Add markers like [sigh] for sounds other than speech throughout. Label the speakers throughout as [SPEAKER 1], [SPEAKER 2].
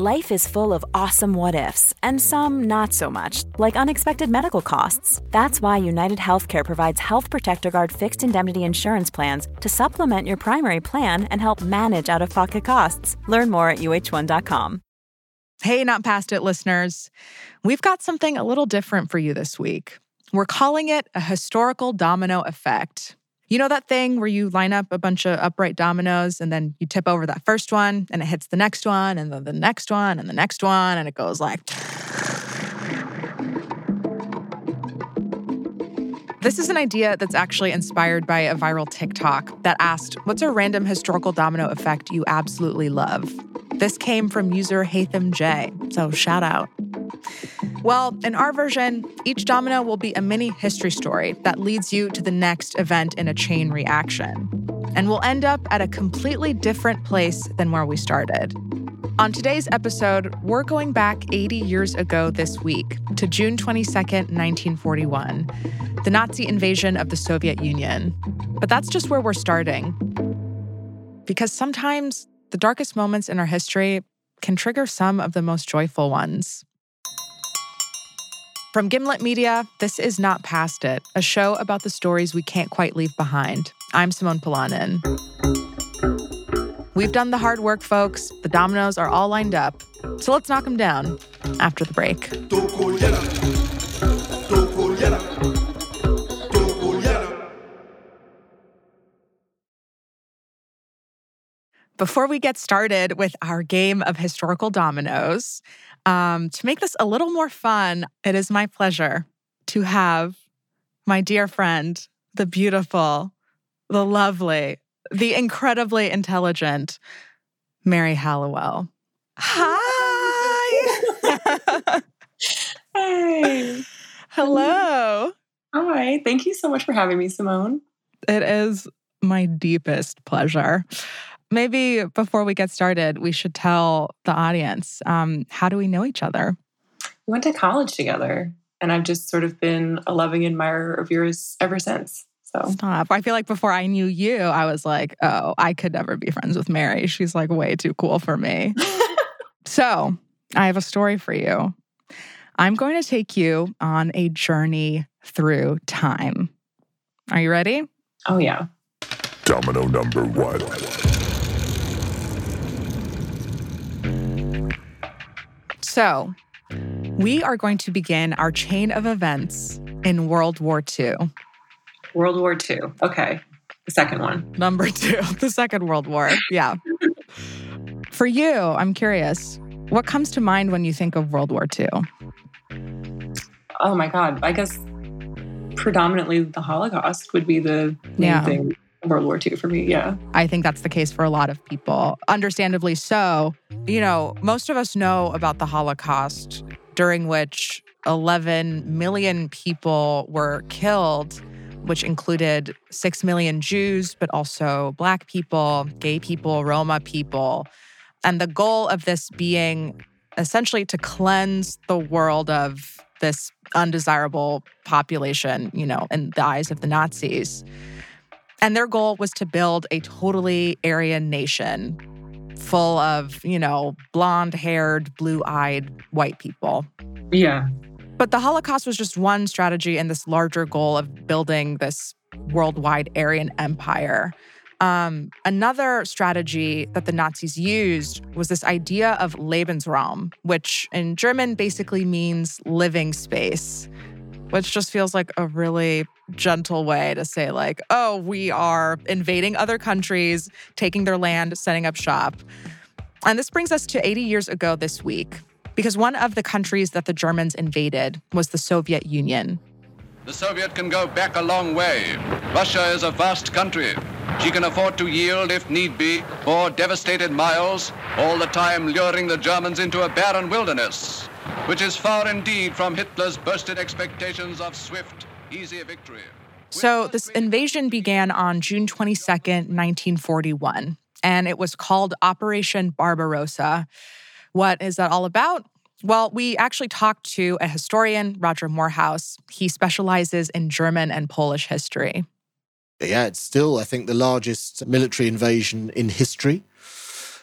[SPEAKER 1] Life is full of awesome what ifs, and some not so much, like unexpected medical costs. That's why United Healthcare provides Health Protector Guard fixed indemnity insurance plans to supplement your primary plan and help manage out of pocket costs. Learn more at uh1.com.
[SPEAKER 2] Hey, not past it listeners. We've got something a little different for you this week. We're calling it a historical domino effect. You know that thing where you line up a bunch of upright dominoes and then you tip over that first one and it hits the next one and then the next one and the next one and it goes like. This is an idea that's actually inspired by a viral TikTok that asked, What's a random historical domino effect you absolutely love? This came from user Hatham J, so shout out. Well, in our version, each domino will be a mini history story that leads you to the next event in a chain reaction. And we'll end up at a completely different place than where we started. On today's episode, we're going back 80 years ago this week to June 22nd, 1941, the Nazi invasion of the Soviet Union. But that's just where we're starting. Because sometimes the darkest moments in our history can trigger some of the most joyful ones. From Gimlet Media, this is Not Past It, a show about the stories we can't quite leave behind. I'm Simone Polanen. We've done the hard work, folks. The dominoes are all lined up. So let's knock them down after the break. Before we get started with our game of historical dominoes, um, to make this a little more fun, it is my pleasure to have my dear friend, the beautiful, the lovely, the incredibly intelligent Mary Halliwell. Hi.
[SPEAKER 3] Hey. [laughs]
[SPEAKER 2] Hello.
[SPEAKER 3] Hi. Thank you so much for having me, Simone.
[SPEAKER 2] It is my deepest pleasure. Maybe before we get started, we should tell the audience um, how do we know each other?
[SPEAKER 3] We went to college together, and I've just sort of been a loving admirer of yours ever since. So
[SPEAKER 2] Stop. I feel like before I knew you, I was like, oh, I could never be friends with Mary. She's like way too cool for me. [laughs] so I have a story for you. I'm going to take you on a journey through time. Are you ready?
[SPEAKER 3] Oh, yeah.
[SPEAKER 4] Domino number one.
[SPEAKER 2] So, we are going to begin our chain of events in World War II.
[SPEAKER 3] World War II. Okay. The second one.
[SPEAKER 2] Number two, [laughs] the Second World War. Yeah. For you, I'm curious, what comes to mind when you think of World War II?
[SPEAKER 3] Oh, my God. I guess predominantly the Holocaust would be the main
[SPEAKER 2] Yeah.
[SPEAKER 3] thing. World War II for me. Yeah.
[SPEAKER 2] I think that's the case for a lot of people, understandably so. You know, most of us know about the Holocaust, during which 11 million people were killed, which included 6 million Jews, but also Black people, gay people, Roma people. And the goal of this being essentially to cleanse the world of this undesirable population, you know, in the eyes of the Nazis. And their goal was to build a totally Aryan nation full of, you know, blonde haired, blue eyed white people.
[SPEAKER 3] Yeah.
[SPEAKER 2] But the Holocaust was just one strategy in this larger goal of building this worldwide Aryan empire. Um, another strategy that the Nazis used was this idea of Lebensraum, which in German basically means living space, which just feels like a really gentle way to say, like, oh, we are invading other countries, taking their land, setting up shop. And this brings us to 80 years ago this week, because one of the countries that the Germans invaded was the Soviet Union.
[SPEAKER 5] The Soviet can go back a long way. Russia is a vast country. She can afford to yield, if need be, more devastated miles, all the time luring the Germans into a barren wilderness. Which is far indeed from Hitler's boasted expectations of swift, easy victory.
[SPEAKER 2] So, this invasion began on June 22nd, 1941, and it was called Operation Barbarossa. What is that all about? Well, we actually talked to a historian, Roger Moorhouse. He specializes in German and Polish history.
[SPEAKER 6] Yeah, it's still, I think, the largest military invasion in history.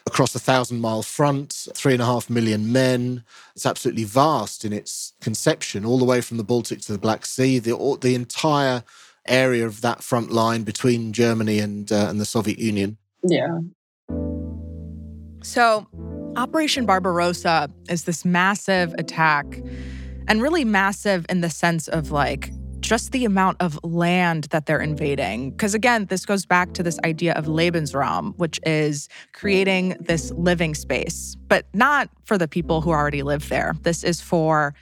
[SPEAKER 6] Across a thousand mile front, three and a half million men. It's absolutely vast in its conception, all the way from the Baltic to the Black Sea. The, the entire area of that front line between Germany and, uh, and the Soviet Union.
[SPEAKER 3] Yeah.
[SPEAKER 2] So, Operation Barbarossa is this massive attack, and really massive in the sense of like just the amount of land that they're mm. invading. Because again, this goes back to this idea of Lebensraum, which is creating this living space, but not for the people who already live there. This is for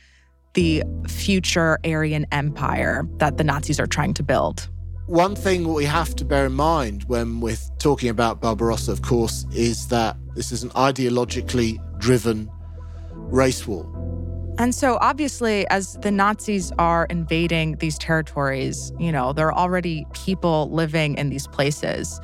[SPEAKER 2] the future Aryan empire that the Nazis are trying to build.
[SPEAKER 6] One thing we have to bear in mind when we're talking about Barbarossa, of course, is that this is an ideologically driven race war.
[SPEAKER 2] And so, obviously, as the Nazis are invading these territories, you know, there are already people living in these places.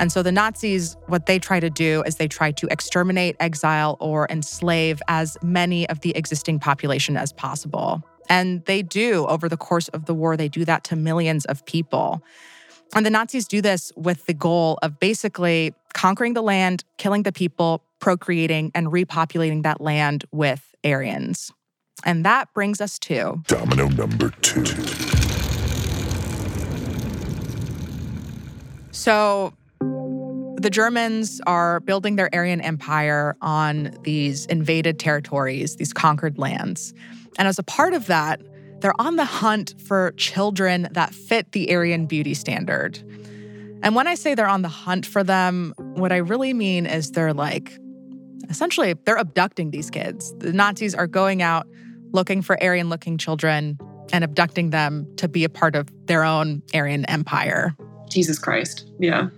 [SPEAKER 2] And so, the Nazis, what they try to do is they try to exterminate, exile, or enslave as many of the existing population as possible. And they do over the course of the war, they do that to millions of people. And the Nazis do this with the goal of basically conquering the land, killing the people, procreating, and repopulating that land with Aryans. And that brings us to
[SPEAKER 4] Domino number two.
[SPEAKER 2] So the Germans are building their Aryan empire on these invaded territories, these conquered lands. And as a part of that, they're on the hunt for children that fit the Aryan beauty standard. And when I say they're on the hunt for them, what I really mean is they're like, essentially, they're abducting these kids. The Nazis are going out looking for Aryan looking children and abducting them to be a part of their own Aryan empire.
[SPEAKER 3] Jesus Christ. Yeah.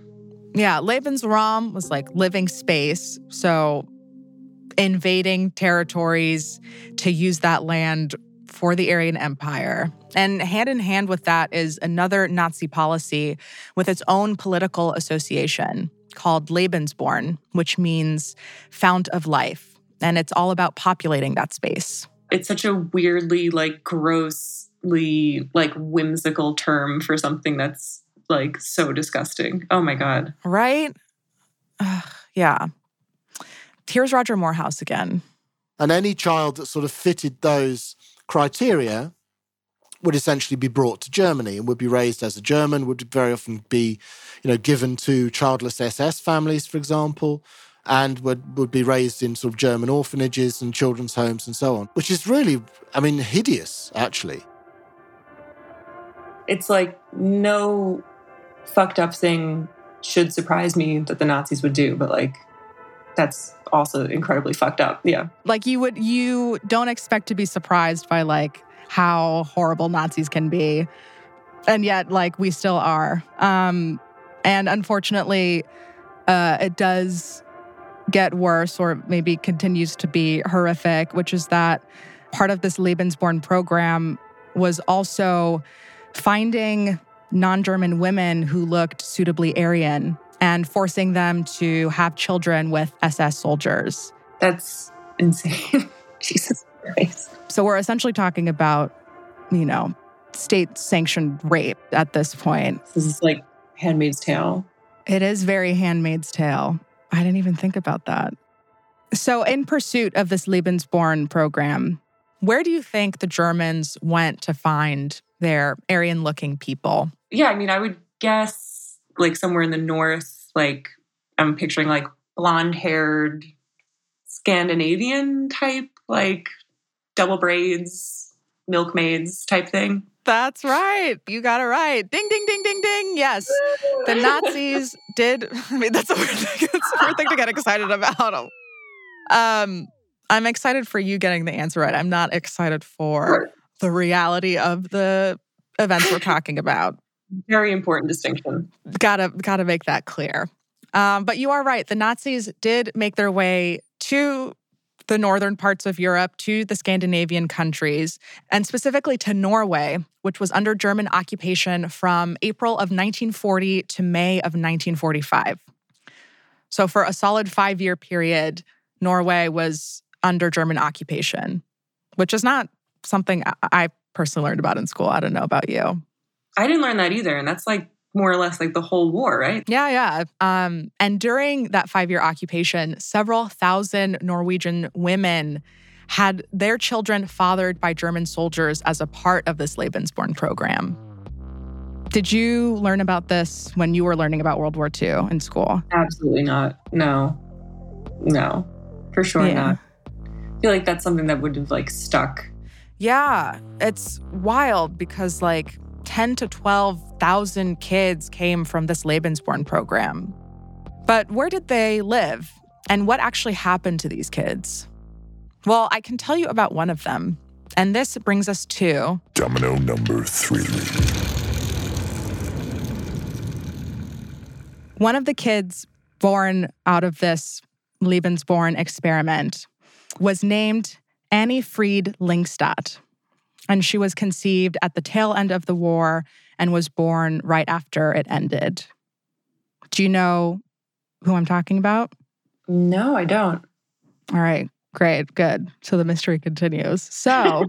[SPEAKER 2] Yeah. Lebensraum was like living space. So invading territories to use that land for the Aryan Empire. And hand in hand with that is another Nazi policy with its own political association called Lebensborn, which means fount of life. And it's all about populating that space.
[SPEAKER 3] It's such a weirdly, like, grossly, like, whimsical term for something that's, like, so disgusting. Oh my God.
[SPEAKER 2] Right? Ugh, yeah. Here's Roger Moorhouse again.
[SPEAKER 6] And any child that sort of fitted those criteria would essentially be brought to Germany and would be raised as a German, would very often be, you know, given to childless SS families, for example, and would, would be raised in sort of German orphanages and children's homes and so on, which is really, I mean, hideous, actually.
[SPEAKER 3] It's like no fucked up thing should surprise me that the Nazis would do, but like that's also incredibly fucked up. Yeah.
[SPEAKER 2] Like you would you don't expect to be surprised by like how horrible Nazis can be. And yet like we still are. Um and unfortunately uh it does get worse or maybe continues to be horrific, which is that part of this Lebensborn program was also finding non-German women who looked suitably Aryan and forcing them to have children with SS soldiers.
[SPEAKER 3] That's insane. [laughs] Jesus Christ.
[SPEAKER 2] So we're essentially talking about, you know, state sanctioned rape at this point.
[SPEAKER 3] This is like Handmaid's Tale.
[SPEAKER 2] It is very Handmaid's Tale. I didn't even think about that. So, in pursuit of this Lebensborn program, where do you think the Germans went to find their Aryan looking people?
[SPEAKER 3] Yeah, I mean, I would guess like somewhere in the north, like I'm picturing like blonde haired Scandinavian type, like double braids, milkmaids type thing.
[SPEAKER 2] That's right. You got it right. Ding, ding, ding, ding, ding. Yes. The Nazis [laughs] did. [laughs] I mean, that's a weird thing. It's a weird thing to get excited about. Um, I'm excited for you getting the answer right. I'm not excited for the reality of the events we're talking about.
[SPEAKER 3] Very important distinction.
[SPEAKER 2] Gotta gotta make that clear. Um, but you are right. The Nazis did make their way to the northern parts of Europe to the Scandinavian countries, and specifically to Norway, which was under German occupation from April of 1940 to May of 1945. So, for a solid five year period, Norway was under German occupation, which is not something I personally learned about in school. I don't know about you.
[SPEAKER 3] I didn't learn that either. And that's like more or less like the whole war, right?
[SPEAKER 2] Yeah, yeah. Um, and during that five year occupation, several thousand Norwegian women had their children fathered by German soldiers as a part of this Lebensborn program. Did you learn about this when you were learning about World War II in school?
[SPEAKER 3] Absolutely not. No. No. For sure yeah. not. I feel like that's something that would have like stuck.
[SPEAKER 2] Yeah, it's wild because like 10 to 12,000 kids came from this Lebensborn program. But where did they live? And what actually happened to these kids? Well, I can tell you about one of them. And this brings us to
[SPEAKER 4] domino number three.
[SPEAKER 2] One of the kids born out of this Lebensborn experiment was named Anni-Frid Lyngstad and she was conceived at the tail end of the war and was born right after it ended. Do you know who I'm talking about?
[SPEAKER 3] No, I don't.
[SPEAKER 2] All right, great, good. So the mystery continues. So,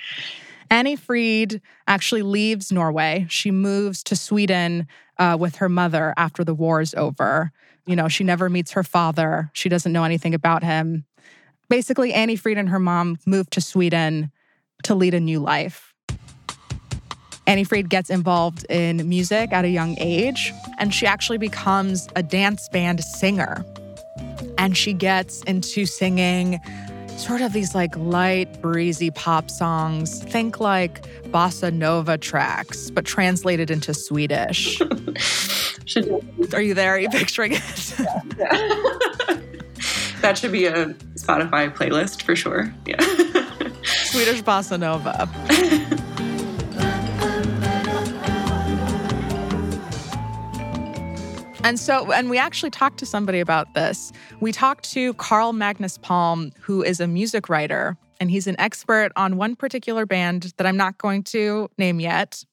[SPEAKER 2] [laughs] Anni-Frid actually leaves Norway. She moves to Sweden uh, with her mother after the war is over. You know, she never meets her father, she doesn't know anything about him. Basically, Anni-Frid and her mom moved to Sweden to lead a new life. Anni-Frid gets involved in music at a young age, and she actually becomes a dance band singer. And she gets into singing sort of these like light, breezy pop songs. Think like bossa nova tracks, but translated into Swedish. [laughs] Are you there? Are you picturing it? Yeah,
[SPEAKER 3] yeah. [laughs] that should be a Spotify playlist for sure. Yeah. [laughs]
[SPEAKER 2] Swedish bossa nova. And so, and we actually talked to somebody about this. We talked to Carl Magnus Palm, who is a music writer, and he's an expert on one particular band that I'm not going to name yet.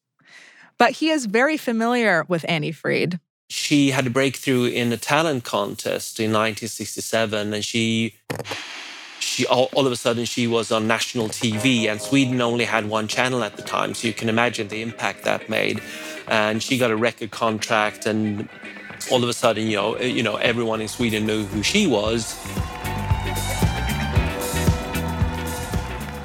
[SPEAKER 2] But he is very familiar with Anni-Frid.
[SPEAKER 7] She had a breakthrough in a talent contest in 1967, and she she all, all, of a sudden she was on national TV, and Sweden only had one channel at the time, so you can imagine the impact that made. And she got a record contract, and all of a sudden, you know, eh, you know, everyone in Sweden knew who she was.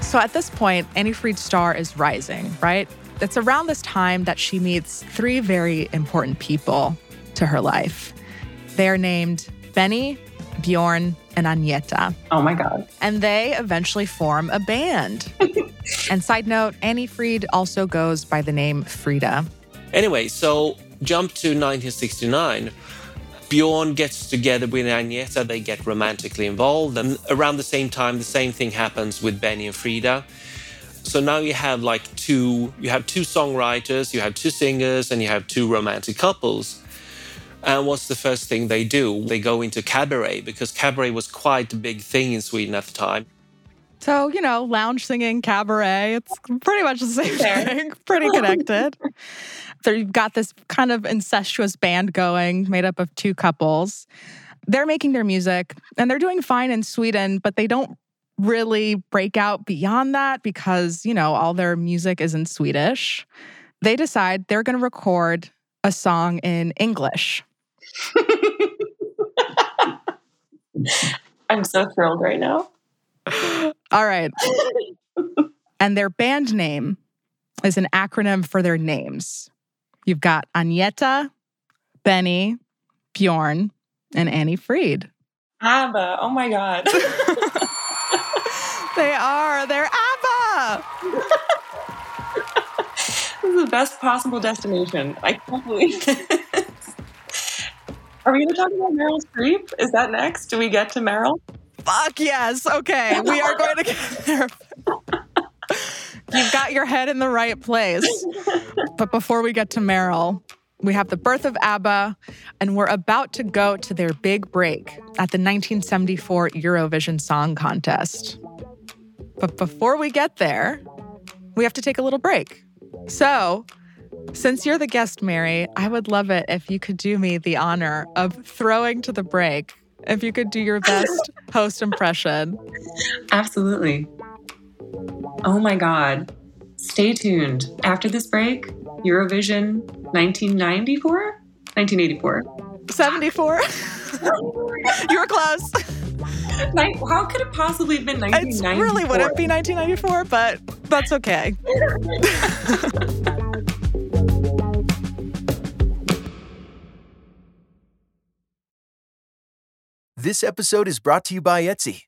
[SPEAKER 2] So at this point, Anni-Frid's star is rising, right? It's around this time that she meets three very important people to her life. They are named Benny, Bjorn, and Agneta.
[SPEAKER 3] Oh my God.
[SPEAKER 2] And they eventually form a band. [laughs] and side note, Anni-Frid also goes by the name Frida.
[SPEAKER 7] Anyway, so jump to 1969. Bjorn gets together with Agneta, they get romantically involved, and around the same time, the same thing happens with Benny and Frida. So now you have like two, you have two songwriters, you have two singers, and you have two romantic couples. And what's the first thing they do? They go into cabaret because cabaret was quite a big thing in Sweden at the time.
[SPEAKER 2] So, you know, lounge singing, cabaret, it's pretty much the same thing, [laughs] pretty connected. So you've got this kind of incestuous band going made up of two couples. They're making their music and they're doing fine in Sweden, but they don't really break out beyond that because, you know, all their music is in Swedish. They decide they're going to record a song in English. [laughs]
[SPEAKER 3] I'm so thrilled right now.
[SPEAKER 2] All right. [laughs] and their band name is an acronym for their names. You've got Agneta, Benny, Bjorn, and Anni-Frid.
[SPEAKER 3] ABBA. Oh my God. [laughs]
[SPEAKER 2] they are. They're ABBA. [laughs]
[SPEAKER 3] this is the best possible destination. I can't believe [laughs] it. Are we going to talk about Meryl Streep? Is that next? Do we get to Meryl?
[SPEAKER 2] Fuck yes. Okay. We are going to get there. You've got your head in the right place. But before we get to Meryl, We have the birth of ABBA, and we're about to go to their big break at the 1974 Eurovision Song Contest. But before we get there, we have to take a little break. So, since you're the guest, Mary, I would love it if you could do me the honor of throwing to the break. If you could do your best [laughs] host impression.
[SPEAKER 3] Absolutely. Oh my God. Stay tuned. After this break, Eurovision 1994? 1984.
[SPEAKER 2] 74. [laughs] you were close.
[SPEAKER 3] How could it possibly have been 1994?
[SPEAKER 2] It really wouldn't be 1994, but that's okay. [laughs]
[SPEAKER 8] This episode is brought to you by Etsy.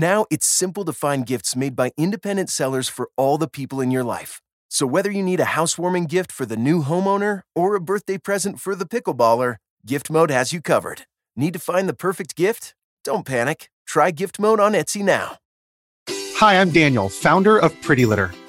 [SPEAKER 8] Now it's simple to find gifts made by independent sellers for all the people in your life. So whether you need a housewarming gift for the new homeowner or a birthday present for the pickleballer, Gift Mode has you covered. Need to find the perfect gift? Don't panic. Try Gift Mode on Etsy now.
[SPEAKER 9] Hi, I'm Daniel, founder of Pretty Litter.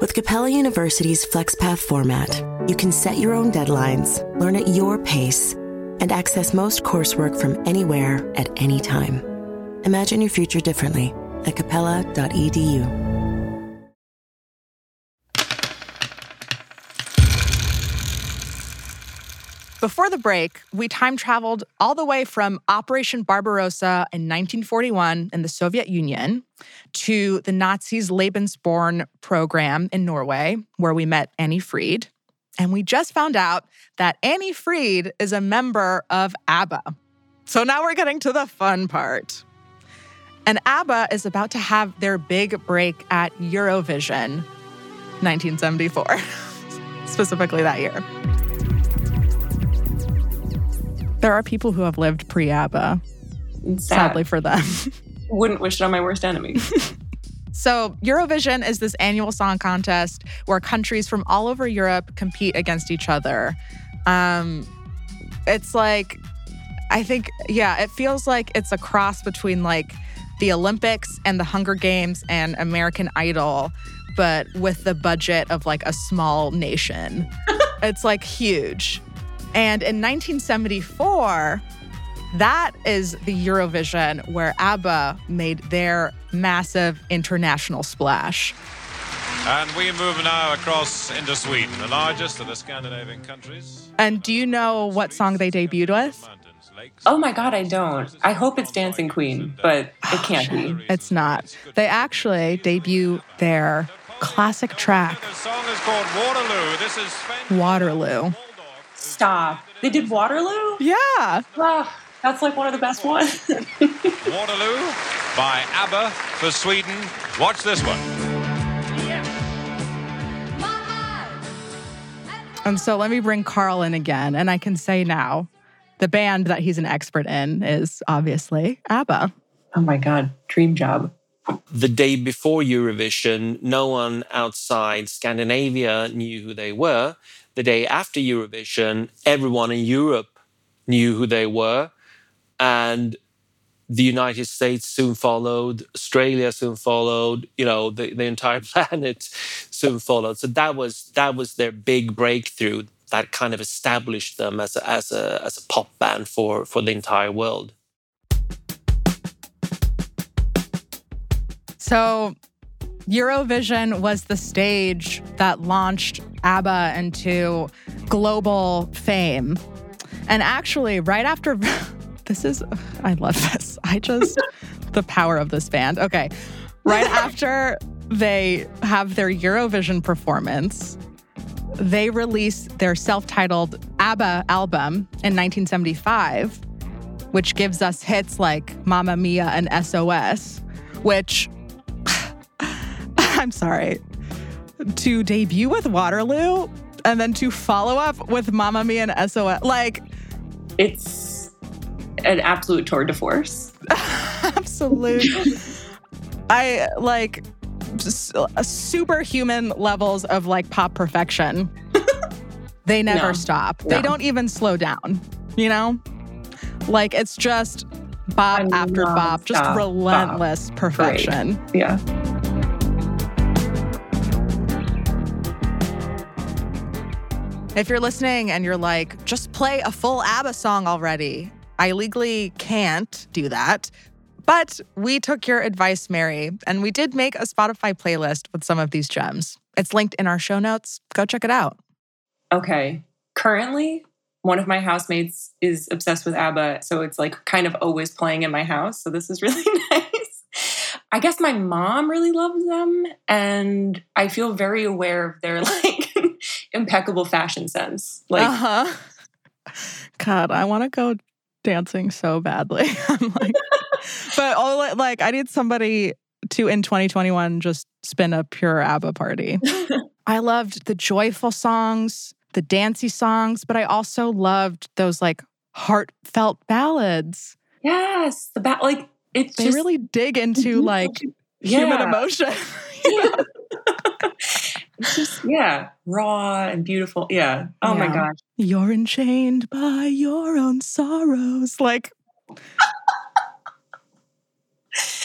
[SPEAKER 10] With Capella University's FlexPath format, you can set your own deadlines, learn at your pace, and access most coursework from anywhere at any time. Imagine your future differently at capella.edu.
[SPEAKER 2] Before the break, we time traveled all the way from Operation Barbarossa in 1941 in the Soviet Union to the Nazis' Lebensborn program in Norway, where we met Anni-Frid. And we just found out that Anni-Frid is a member of ABBA. So now we're getting to the fun part. And ABBA is about to have their big break at Eurovision 1974, [laughs] specifically that year. There are people who have lived pre ABBA, sadly for them.
[SPEAKER 3] Wouldn't wish it on my worst enemy. [laughs]
[SPEAKER 2] So, Eurovision is this annual song contest where countries from all over Europe compete against each other. Um, it's like, I think, yeah, it feels like it's a cross between like the Olympics and the Hunger Games and American Idol, but with the budget of like a small nation. [laughs] it's like huge. And in 1974, that is the Eurovision where ABBA made their massive international splash.
[SPEAKER 11] And we move now across into Sweden, the largest of the Scandinavian countries.
[SPEAKER 2] And do you know what song they debuted with?
[SPEAKER 3] Oh my God, I don't. I hope it's Dancing Queen, but it can't be.
[SPEAKER 2] It's not. They actually debut their classic track,
[SPEAKER 11] The song is called Waterloo. This is
[SPEAKER 2] Waterloo.
[SPEAKER 3] Stop. They did Waterloo?
[SPEAKER 2] Yeah.
[SPEAKER 3] Ah, that's like one of the best ones. [laughs]
[SPEAKER 11] Waterloo by ABBA for Sweden. Watch this one.
[SPEAKER 2] And so let me bring Carl in again. And I can say now the band that he's an expert in is obviously ABBA.
[SPEAKER 3] oh my God, dream job.
[SPEAKER 7] The day before Eurovision, no one outside Scandinavia knew who they were. The day after Eurovision, everyone in Europe knew who they were. And the United States soon followed, Australia soon followed, you know, the, the entire [laughs] planet soon followed. So that was that was their big breakthrough that kind of established them as a, as a, as a pop band for, for the entire world.
[SPEAKER 2] So Eurovision was the stage that launched ABBA into global fame. And actually, right after [laughs] this is, I love this. I just, [laughs] the power of this band. Okay. Right [laughs] after they have their Eurovision performance, they release their self titled ABBA album in 1975, which gives us hits like Mamma Mia and SOS, which I'm sorry, to debut with Waterloo and then to follow up with Mamma Mia and SOS. Like,
[SPEAKER 3] it's an absolute tour de force. [laughs]
[SPEAKER 2] absolute. I like uh, superhuman levels of like pop perfection. [laughs] they never
[SPEAKER 3] No.
[SPEAKER 2] stop.
[SPEAKER 3] No.
[SPEAKER 2] They don't even slow down, you know? Like it's just bop after bop, just relentless perfection.
[SPEAKER 3] Great. Yeah.
[SPEAKER 2] If you're listening and you're like, just play a full ABBA song already, I legally can't do that. But we took your advice, Mary, and we did make a Spotify playlist with some of these gems. It's linked in our show notes. Go check it out.
[SPEAKER 3] Okay. Currently, one of my housemates is obsessed with ABBA, so it's like kind of always playing in my house. So this is [laughs] really nice. I guess my mom really loves them, and I feel very aware of their [laughs] like impeccable fashion sense. Like,
[SPEAKER 2] uh-huh. God, I want to go dancing so badly. [laughs] I'm like, but all like I need somebody to in 2021 just spin a pure ABBA party. [laughs] I loved the joyful songs, the dancey songs, but I also loved those like heartfelt ballads.
[SPEAKER 3] yes, the bat like it's
[SPEAKER 2] They
[SPEAKER 3] just
[SPEAKER 2] really dig into like [laughs] human
[SPEAKER 3] Yeah. It's just yeah, raw and beautiful. Yeah. Oh my gosh.
[SPEAKER 2] You're enchained by your own sorrows. Like,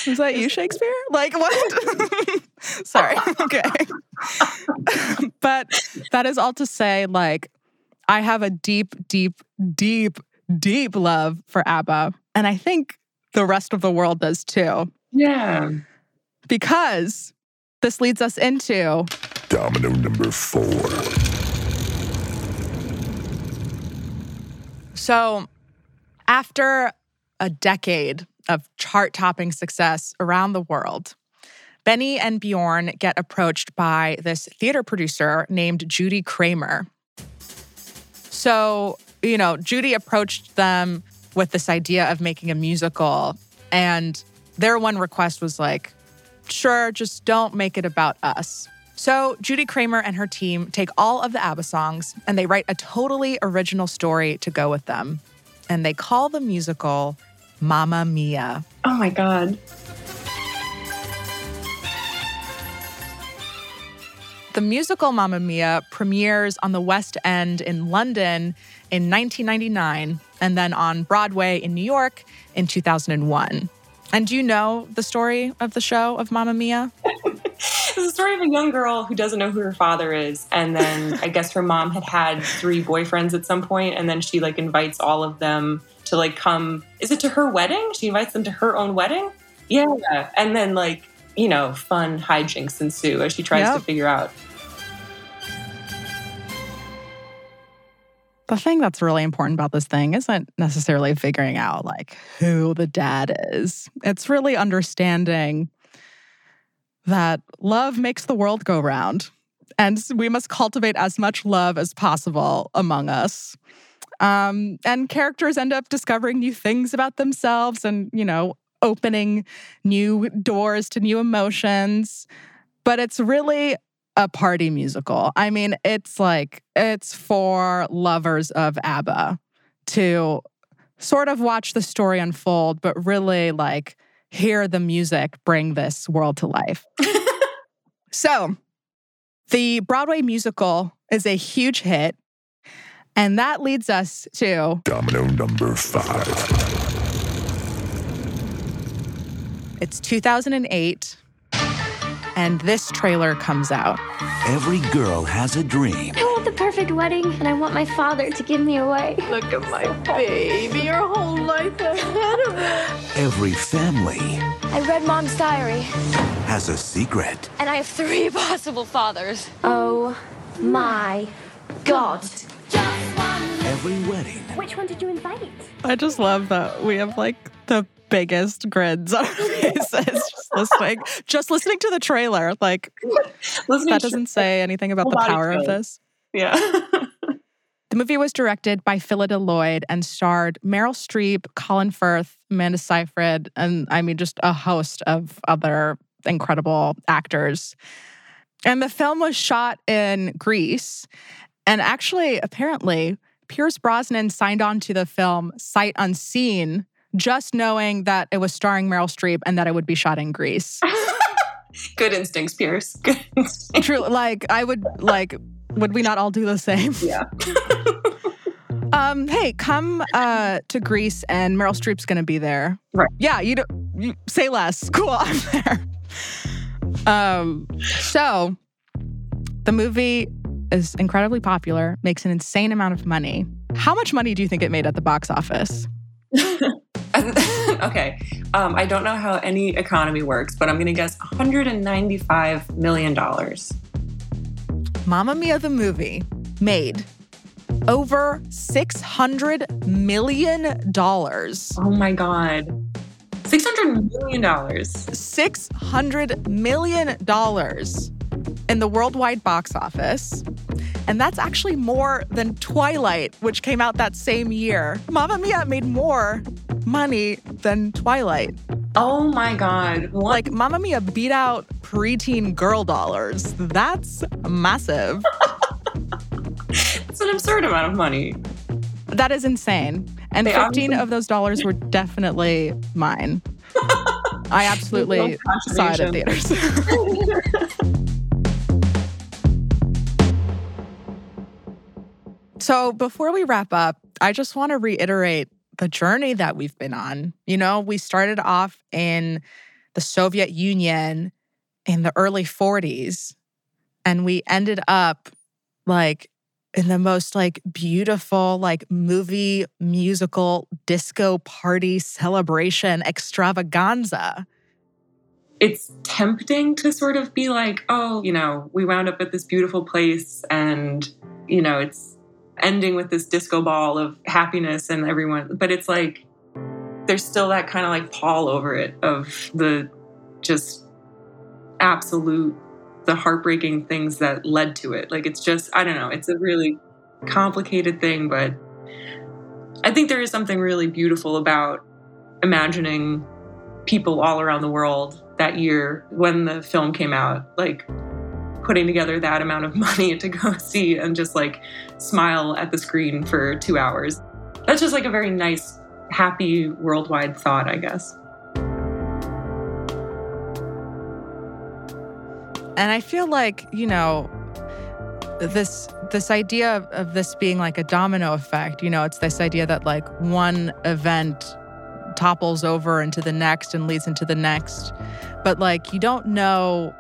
[SPEAKER 2] was that you, Shakespeare? Like, what? [laughs] [laughs] Sorry. [laughs] Okay. but that is all to say, like, I have a deep, deep, deep, deep love for ABBA. And I think the rest of the world does too.
[SPEAKER 3] Yeah.
[SPEAKER 2] Because this leads us into
[SPEAKER 4] Domino number four.
[SPEAKER 2] So, after a decade of chart topping success around the world, Benny and Bjorn get approached by this theater producer named Judy Craymer. So, you know, Judy approached them with this idea of making a musical, and their one request was like, sure, just don't make it about us. So, Judy Craymer and her team take all of the ABBA songs and they write a totally original story to go with them. And they call the musical Mamma Mia.
[SPEAKER 3] Oh my god.
[SPEAKER 2] The musical Mamma Mia premieres on the West End in London in 1999 and then on Broadway in New York in 2001. And do you know the story of the show of Mamma Mia? [laughs]
[SPEAKER 3] It's the story of a young girl who doesn't know who her father is, and then [laughs] I guess her mom had had three boyfriends at some point, and then she like invites all of them to like come. Is it to her wedding? She invites them to her own wedding. Yeah, and then like you know, fun hijinks ensue as she tries
[SPEAKER 2] Yep.
[SPEAKER 3] to figure out.
[SPEAKER 2] The thing that's really important about this thing isn't necessarily figuring out like who the dad is. It's really understanding that love makes the world go round. And we must cultivate as much love as possible among us. Um, and characters end up discovering new things about themselves and, you know, opening new doors to new emotions. But it's really a party musical. I mean, it's like, it's for lovers of ABBA to sort of watch the story unfold, but really like hear the music bring this world to life. [laughs] so, the Broadway musical is a huge hit. And that leads us to
[SPEAKER 4] Domino number five.
[SPEAKER 2] it's 2008, and this trailer comes out.
[SPEAKER 12] Every girl has a dream.
[SPEAKER 13] I want the perfect wedding, and I want my father to give me away. Look at my baby. Your whole life ahead of it.
[SPEAKER 12] Every family
[SPEAKER 13] I read Mom's diary,
[SPEAKER 12] has a secret.
[SPEAKER 13] and I have three [laughs] possible fathers. Oh my God.
[SPEAKER 12] Every wedding.
[SPEAKER 13] Which one did you invite?
[SPEAKER 2] I just love that we have like the biggest grids on [laughs] our faces just listening just listening to the trailer like
[SPEAKER 3] Listening
[SPEAKER 2] that doesn't say anything about the power of this
[SPEAKER 3] Yeah. [laughs]
[SPEAKER 2] the movie was directed by Phyllida Lloyd and starred Meryl Streep, Colin Firth, Amanda Seyfried, and I mean just a host of other incredible actors. And the film was shot in Greece. And actually, apparently, Pierce Brosnan signed on to the film sight unseen, just knowing that it was starring Meryl Streep and that it would be shot in Greece. [laughs]
[SPEAKER 3] Good instincts, Pierce. Good instincts.
[SPEAKER 2] True. Like, I would, like, would we not all do the same?
[SPEAKER 3] Yeah. [laughs]
[SPEAKER 2] Um, hey, come uh to Greece and Meryl Streep's gonna be there.
[SPEAKER 3] Right.
[SPEAKER 2] Yeah, you don't you say less. [laughs] Cool, I'm there. Um, so the movie is incredibly popular, makes an insane amount of money. How much money do you think it made at the box office? [laughs]
[SPEAKER 3] okay. Um, I don't know how any economy works, but I'm going to guess $195 million.
[SPEAKER 2] Mamma Mia the movie made over $600 million.
[SPEAKER 3] Oh my God. $600 million.
[SPEAKER 2] $600 million in the worldwide box office. And that's actually more than Twilight, which came out that same year. Mamma Mia made more money than Twilight.
[SPEAKER 3] Oh my God. What?
[SPEAKER 2] Like, Mamma Mia beat out preteen girl dollars. That's massive. [laughs]
[SPEAKER 3] It's an absurd amount of money.
[SPEAKER 2] That is insane. And
[SPEAKER 3] They
[SPEAKER 2] 15
[SPEAKER 3] obviously-
[SPEAKER 2] of those dollars were definitely mine. [laughs] I absolutely saw it at theaters. [laughs] So before we wrap up, I just want to reiterate the journey that we've been on. You know, we started off in the Soviet Union in the early 40s and we ended up like in the most like beautiful like movie musical disco party celebration extravaganza.
[SPEAKER 3] it's tempting to sort of be like, oh, you know, we wound up at this beautiful place and, you know, it's ending with this disco ball of happiness and everyone, but it's like, there's still that kind of like pall over it of the just absolute, the heartbreaking things that led to it. Like, it's just, I don't know, it's a really complicated thing, but I think there is something really beautiful about imagining people all around the world that year when the film came out, like putting together that amount of [laughs] money to go see and just like smile at the screen for two hours. That's just like a very nice, happy worldwide thought, I guess.
[SPEAKER 2] And I feel like, you know, this this idea of, of this being like a domino effect, you know, it's this idea that like one event topples over into the next and leads into the next. But like you don't know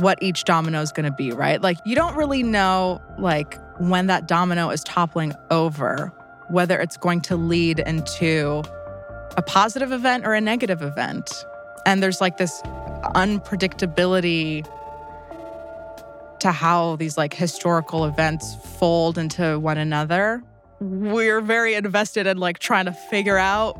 [SPEAKER 2] what each domino is going to be, right? Like you don't really know like when that domino is toppling over, whether it's going to lead into a positive event or a negative event. And there's like this unpredictability to how these like historical events fold into one another. We're very invested in like trying to figure out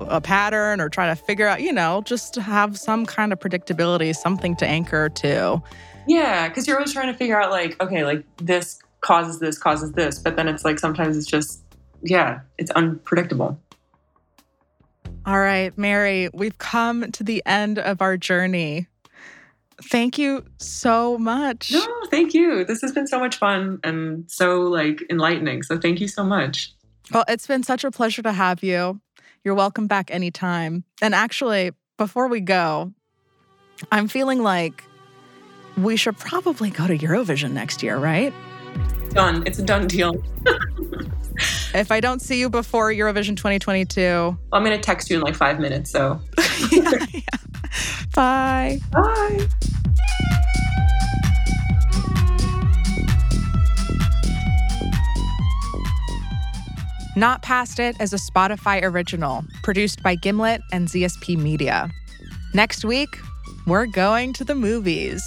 [SPEAKER 2] a pattern or try to figure out, you know, just have some kind of predictability, something to anchor to.
[SPEAKER 3] Yeah, because you're always trying to figure out, like, okay, like this causes this, causes this. But then it's like sometimes it's just, yeah, it's unpredictable.
[SPEAKER 2] All right, Mary, we've come to the end of our journey. Thank you so much.
[SPEAKER 3] No, thank you. This has been so much fun and so like enlightening. So thank you so much.
[SPEAKER 2] Well, it's been such a pleasure to have you. You're welcome back anytime. And actually, before we go, I'm feeling like we should probably go to Eurovision next year, right?
[SPEAKER 3] Done. It's a done deal. [laughs]
[SPEAKER 2] If I don't see you before Eurovision 2022,
[SPEAKER 3] I'm going to text you in like five minutes. So [laughs] yeah.
[SPEAKER 2] bye.
[SPEAKER 3] bye.
[SPEAKER 2] Not Past It is a Spotify original produced by Gimlet and ZSP Media. Next week, we're going to the movies.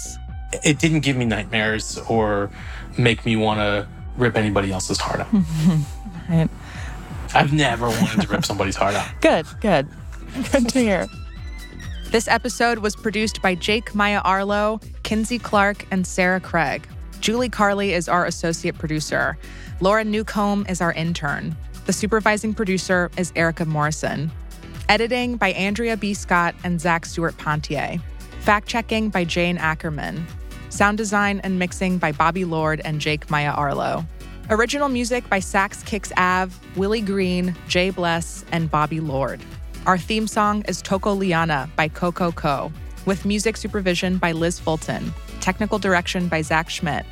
[SPEAKER 14] It didn't give me nightmares or make me want to rip anybody else's heart out. [laughs]
[SPEAKER 2] Right.
[SPEAKER 14] I've never wanted to rip somebody's heart out. [laughs]
[SPEAKER 2] Good, good. Good to hear. This episode was produced by Jake Maya Arlo, Kinsey Clark, and Sarah Craig. Julie Carley is our associate producer. Laura Newcomb is our intern. The supervising producer is Erica Morrison. Editing by Andrea B. Scott and Zach Stewart Pontier. Fact checking by Jane Ackerman. Sound design and mixing by Bobby Lord and Jake Maia Arlow. Original music by Sax Kicks Av, Willie Green, Jay Bless, and Bobby Lord. Our theme song is Toko Liana by Coco Co, with music supervision by Liz Fulton, technical direction by Zach Schmidt,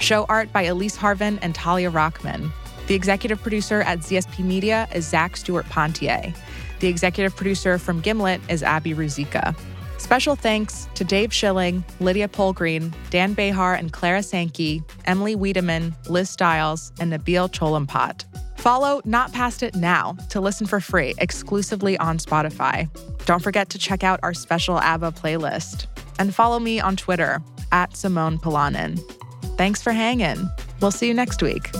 [SPEAKER 2] show art by Elise Harvin and Talia Rockman. The executive producer at ZSP Media is Zach Stewart Pontier. The executive producer from Gimlet is Abby Ruzicka. Special thanks to Dave Schilling, Lydia Polgreen, Dan Behar and Clara Sankey, Emily Wiedemann, Liz Stiles, and Nabil Cholampot. Follow Not Past It now to listen for free exclusively on Spotify. Don't forget to check out our special ABBA playlist. And follow me on Twitter at Simone Polanen. Thanks for hanging. We'll see you next week.